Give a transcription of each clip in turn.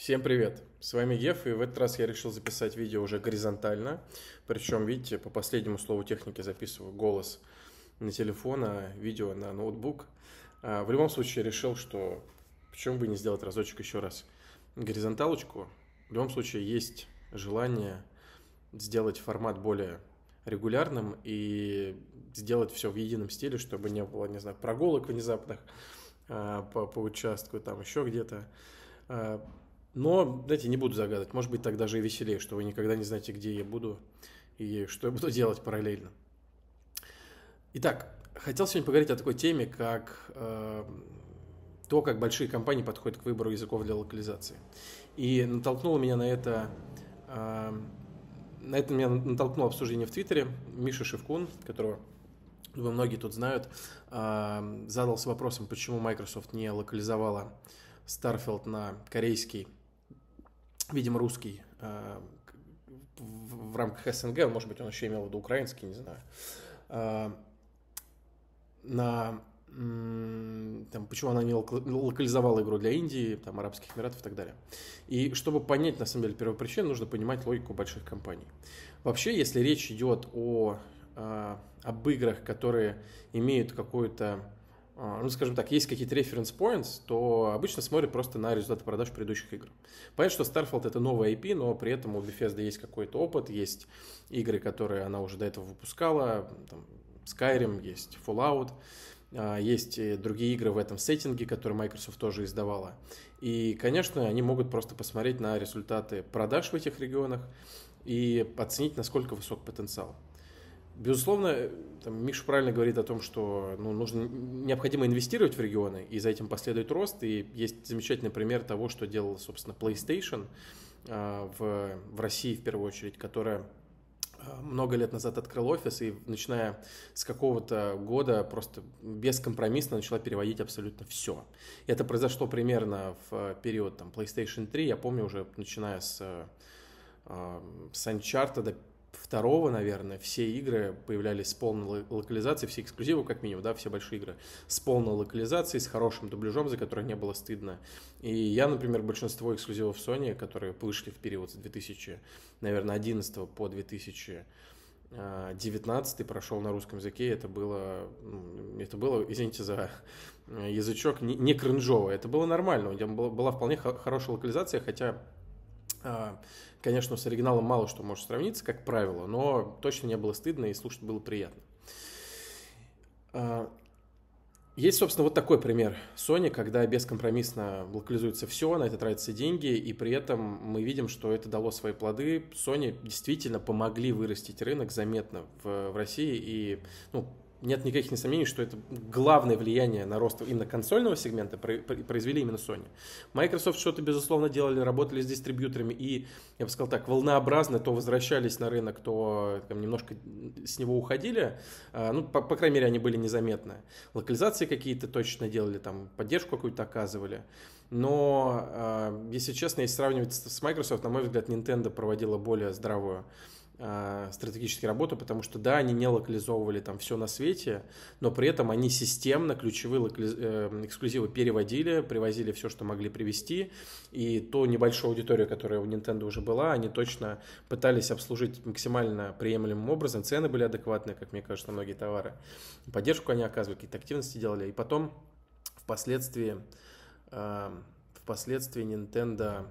Всем привет! С вами Геф, и в этот раз я решил записать видео уже горизонтально. Причем, видите, по последнему слову техники записываю голос на телефон, а видео на ноутбук. А в любом случае решил, что почему бы не сделать разочек еще раз горизонталочку. В любом случае есть желание сделать формат более регулярным и сделать все в едином стиле, чтобы не было, не знаю, прогулок внезапных а, по, по участку, там еще где-то. Но, знаете, не буду загадывать. Может быть, так даже и веселее, что вы никогда не знаете, где я буду и что я буду делать параллельно. Итак, хотел сегодня поговорить о такой теме, как э, то, как большие компании подходят к выбору языков для локализации. И натолкнуло меня на это, э, на это меня натолкнуло обсуждение в Твиттере. Миша Шевкун, которого думаю, многие тут знают, э, задался вопросом, почему Microsoft не локализовала Starfield на корейский видимо, русский э, в рамках СНГ, может быть, он еще имел в виду украинский, не знаю, э, на там, почему она не локализовала игру для Индии, там, Арабских Эмиратов и так далее. И чтобы понять, на самом деле, первопричину, нужно понимать логику больших компаний. Вообще, если речь идет о, э, об играх, которые имеют какую-то ну, скажем так, есть какие-то reference points, то обычно смотрят просто на результаты продаж предыдущих игр. Понятно, что Starfield это новый IP, но при этом у Bethesda есть какой-то опыт, есть игры, которые она уже до этого выпускала, там, Skyrim, есть Fallout, а, есть другие игры в этом сеттинге, которые Microsoft тоже издавала. И, конечно, они могут просто посмотреть на результаты продаж в этих регионах и оценить, насколько высок потенциал. Безусловно, там, Миша правильно говорит о том, что ну, нужно, необходимо инвестировать в регионы, и за этим последует рост. И есть замечательный пример того, что делала, собственно, PlayStation э, в, в России в первую очередь, которая много лет назад открыл офис и начиная с какого-то года просто бескомпромиссно начала переводить абсолютно все. Это произошло примерно в период там, PlayStation 3, я помню уже начиная с, с Uncharted второго, наверное, все игры появлялись с полной локализацией, все эксклюзивы, как минимум, да, все большие игры с полной локализацией, с хорошим дубляжом, за который не было стыдно. И я, например, большинство эксклюзивов Sony, которые вышли в период с 2000, наверное, 11 по 2019 прошел на русском языке, это было, это было, извините за язычок, не, не кринжово, это было нормально, у меня была, была вполне хорошая локализация, хотя а, Конечно, с оригиналом мало что может сравниться, как правило, но точно не было стыдно и слушать было приятно. А, есть, собственно, вот такой пример Sony, когда бескомпромиссно локализуется все, на это тратятся деньги, и при этом мы видим, что это дало свои плоды. Sony действительно помогли вырастить рынок заметно в, в России, и ну, нет никаких сомнений, что это главное влияние на рост именно консольного сегмента произвели именно Sony. Microsoft что-то, безусловно, делали, работали с дистрибьюторами и, я бы сказал так, волнообразно то возвращались на рынок, то там, немножко с него уходили. А, ну, по, по крайней мере, они были незаметны. Локализации какие-то точно делали, там, поддержку какую-то оказывали. Но, а, если честно, если сравнивать с Microsoft, на мой взгляд, Nintendo проводила более здравую а, стратегически работу, потому что да, они не локализовывали там все на свете, но при этом они системно ключевые локализ... Э, эксклюзивы переводили, привозили все, что могли привезти, и ту небольшую аудиторию, которая у Nintendo уже была, они точно пытались обслужить максимально приемлемым образом, цены были адекватные, как мне кажется, на многие товары, поддержку они оказывали, какие-то активности делали, и потом впоследствии, э, впоследствии Nintendo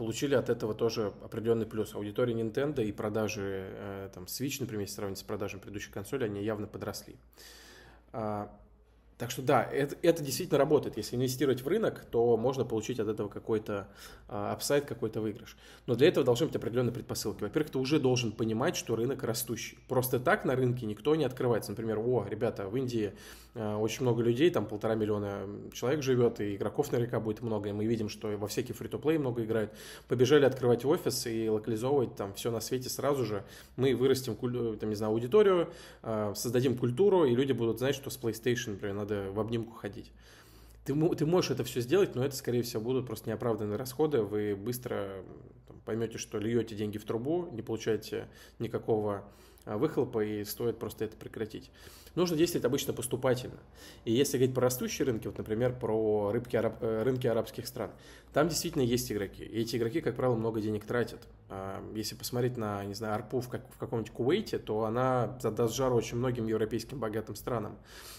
получили от этого тоже определенный плюс. Аудитория Nintendo и продажи э, там, Switch, например, если сравнить с продажами предыдущей консоли, они явно подросли. А, так что да, это, это действительно работает. Если инвестировать в рынок, то можно получить от этого какой-то а, апсайд, какой-то выигрыш. Но для этого должны быть определенные предпосылки. Во-первых, ты уже должен понимать, что рынок растущий. Просто так на рынке никто не открывается. Например, о, ребята, в Индии а, очень много людей, там полтора миллиона человек живет, и игроков наверняка будет много, и мы видим, что во всякие фри-то-плей много играют. Побежали открывать офис и локализовывать там все на свете сразу же. Мы вырастим, там, не знаю, аудиторию, а, создадим культуру, и люди будут знать, что с PlayStation, например, надо надо в обнимку ходить. Ты, ты можешь это все сделать, но это, скорее всего, будут просто неоправданные расходы. Вы быстро там, поймете, что льете деньги в трубу, не получаете никакого выхлопа, и стоит просто это прекратить. Нужно действовать обычно поступательно. И если говорить про растущие рынки, вот, например, про рынки, араб, э, рынки арабских стран, там действительно есть игроки. И эти игроки, как правило, много денег тратят. А, если посмотреть на, не знаю, арпу в, как, в каком-нибудь Кувейте, то она задаст жару очень многим европейским богатым странам.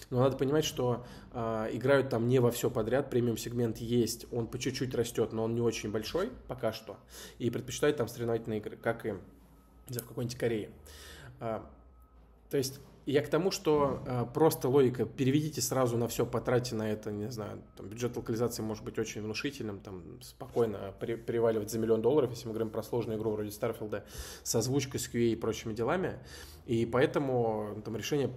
Но надо понимать, что э, играют там не во все подряд, премиум-сегмент есть, он по чуть-чуть растет, но он не очень большой пока что, и предпочитают там соревновательные игры, как и в какой-нибудь Корее. А, то есть я к тому, что э, просто логика, переведите сразу на все, потратьте на это, не знаю, там, бюджет локализации может быть очень внушительным, там спокойно переваливать за миллион долларов, если мы говорим про сложную игру вроде Старфилда, с озвучкой, с QA и прочими делами. И поэтому там решение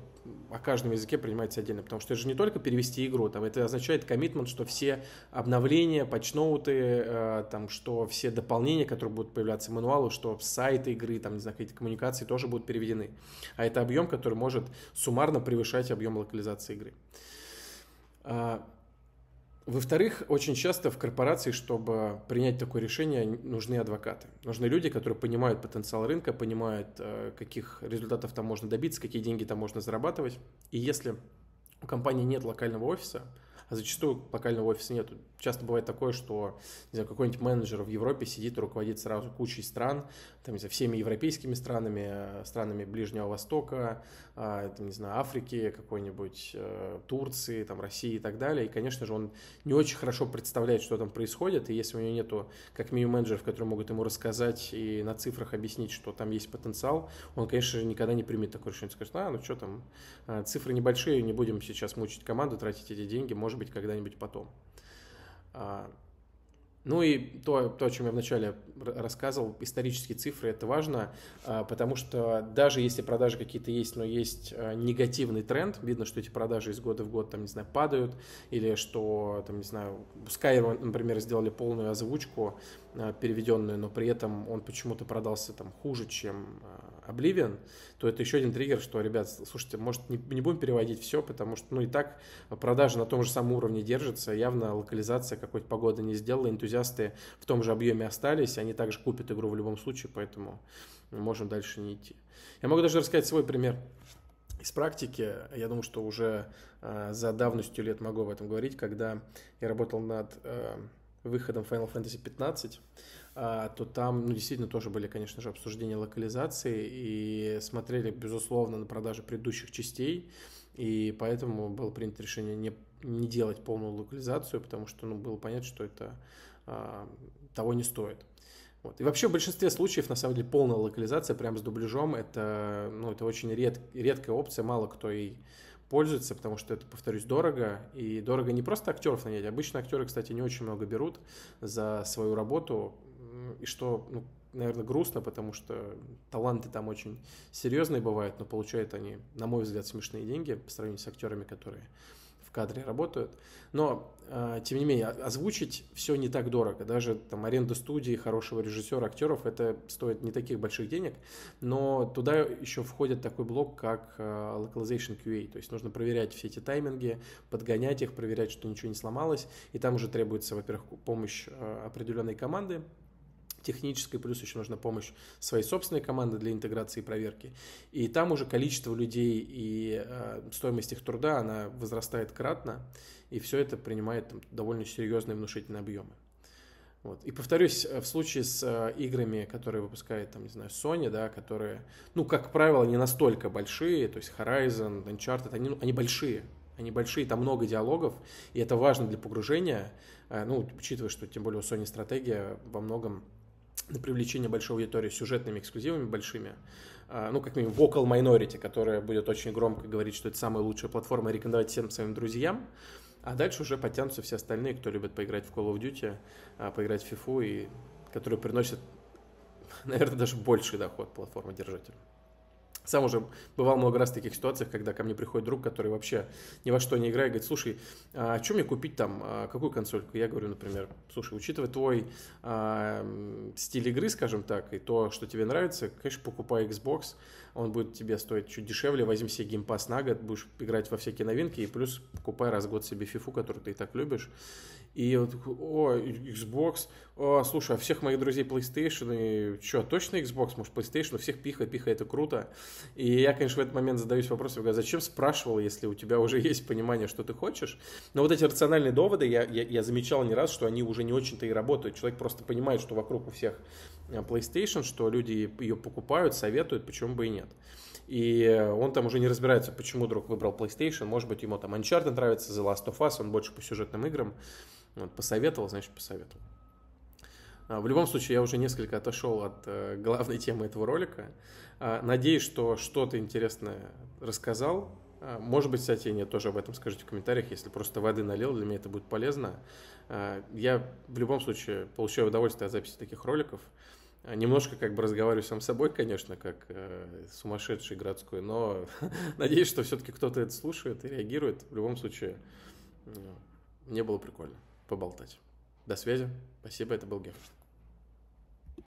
о каждом языке принимается отдельно, потому что это же не только перевести игру, там это означает коммитмент, что все обновления, патчноуты, э, там, что все дополнения, которые будут появляться в мануалу, что сайты игры, там, не знаю, какие-то коммуникации тоже будут переведены. А это объем, который может суммарно превышать объем локализации игры. Во-вторых, очень часто в корпорации, чтобы принять такое решение, нужны адвокаты. Нужны люди, которые понимают потенциал рынка, понимают, э, каких результатов там можно добиться, какие деньги там можно зарабатывать. И если у компании нет локального офиса, а зачастую локального офиса нет. Часто бывает такое, что не знаю, какой-нибудь менеджер в Европе сидит и руководит сразу кучей стран, там, не знаю, всеми европейскими странами, э, странами Ближнего Востока, а, там, не знаю, Африки, какой-нибудь э, Турции, там, России и так далее. И, конечно же, он не очень хорошо представляет, что там происходит, и если у него нету как минимум менеджеров, которые могут ему рассказать и на цифрах объяснить, что там есть потенциал, он, конечно же, никогда не примет такое решение. Скажет, а, ну что там, э, цифры небольшие, не будем сейчас мучить команду, тратить эти деньги, может быть, когда-нибудь потом. А, ну и то, то, о чем я вначале рассказывал, исторические цифры, это важно, а, потому что даже если продажи какие-то есть, но есть а, негативный тренд, видно, что эти продажи из года в год, там, не знаю, падают, или что, там, не знаю, Skyrim, например, сделали полную озвучку, переведенную, но при этом он почему-то продался там хуже, чем Oblivion, то это еще один триггер, что, ребят, слушайте, может не, не будем переводить все, потому что, ну, и так продажи на том же самом уровне держатся, явно локализация какой-то погоды не сделала, энтузиасты в том же объеме остались, они также купят игру в любом случае, поэтому можем дальше не идти. Я могу даже рассказать свой пример из практики. Я думаю, что уже э, за давностью лет могу об этом говорить, когда я работал над э, выходом Final Fantasy 15, а, то там, ну, действительно, тоже были, конечно же, обсуждения локализации и смотрели, безусловно, на продажи предыдущих частей, и поэтому было принято решение не, не делать полную локализацию, потому что, ну, было понятно, что это а, того не стоит. Вот. И вообще в большинстве случаев, на самом деле, полная локализация прямо с дубляжом, это, ну, это очень ред, редкая опция, мало кто и пользуется, потому что это, повторюсь, дорого. И дорого не просто актеров нанять. Обычно актеры, кстати, не очень много берут за свою работу и что, ну, наверное, грустно, потому что таланты там очень серьезные бывают, но получают они, на мой взгляд, смешные деньги по сравнению с актерами, которые кадре работают. Но, э, тем не менее, озвучить все не так дорого. Даже там аренда студии, хорошего режиссера, актеров, это стоит не таких больших денег. Но туда еще входит такой блок, как э, localization QA. То есть нужно проверять все эти тайминги, подгонять их, проверять, что ничего не сломалось. И там уже требуется, во-первых, помощь э, определенной команды, технической, плюс еще нужна помощь своей собственной команды для интеграции и проверки. И там уже количество людей и э, стоимость их труда, она возрастает кратно, и все это принимает там, довольно серьезные внушительные объемы. Вот. И повторюсь, э, в случае с э, играми, которые выпускает, там, не знаю, Sony, да, которые, ну, как правило, не настолько большие, то есть Horizon, Uncharted, они, ну, они большие, они большие, там много диалогов, и это важно для погружения, э, ну, учитывая, что тем более у Sony стратегия во многом на привлечение большой аудитории сюжетными эксклюзивами большими. А, ну, как минимум, Vocal Minority, которая будет очень громко говорить, что это самая лучшая платформа, и рекомендовать всем своим друзьям. А дальше уже подтянутся все остальные, кто любит поиграть в Call of Duty, а, поиграть в FIFA, и которые приносят, наверное, даже больший доход платформы-держателю. Сам уже бывал много раз в таких ситуациях, когда ко мне приходит друг, который вообще ни во что не играет, говорит, слушай, а что мне купить там, а какую консольку? Я говорю, например, слушай, учитывая твой а, стиль игры, скажем так, и то, что тебе нравится, конечно, покупай Xbox, он будет тебе стоить чуть дешевле, возьми себе Pass на год, будешь играть во всякие новинки, и плюс покупай раз в год себе FIFA, которую ты и так любишь, И вот, о, Xbox, о, слушай, а всех моих друзей PlayStation, и что, точно Xbox, может, PlayStation, всех пиха, пиха, это круто. И я, конечно, в этот момент задаюсь вопросом, говорю, зачем спрашивал, если у тебя уже есть понимание, что ты хочешь. Но вот эти рациональные доводы, я, я, я замечал не раз, что они уже не очень-то и работают. Человек просто понимает, что вокруг у всех э, PlayStation, что люди ее покупают, советуют, почему бы и нет. И он там уже не разбирается, почему друг выбрал PlayStation. Может быть, ему там Uncharted нравится, The Last of Us, он больше по сюжетным играм. Вот, посоветовал, значит, посоветовал. А, в любом случае, я уже несколько отошел от э, главной темы этого ролика. А, надеюсь, что что-то интересное рассказал. А, может быть, кстати, нет, тоже об этом скажите в комментариях, если просто воды налил, для меня это будет полезно. Я в любом случае получаю удовольствие от записи таких роликов. Немножко как бы разговариваю сам с собой, конечно, как э, сумасшедший городской, но надеюсь, что все-таки кто-то это слушает и реагирует. В любом случае, мне было прикольно поболтать. До связи. Спасибо, это был Гефштадт.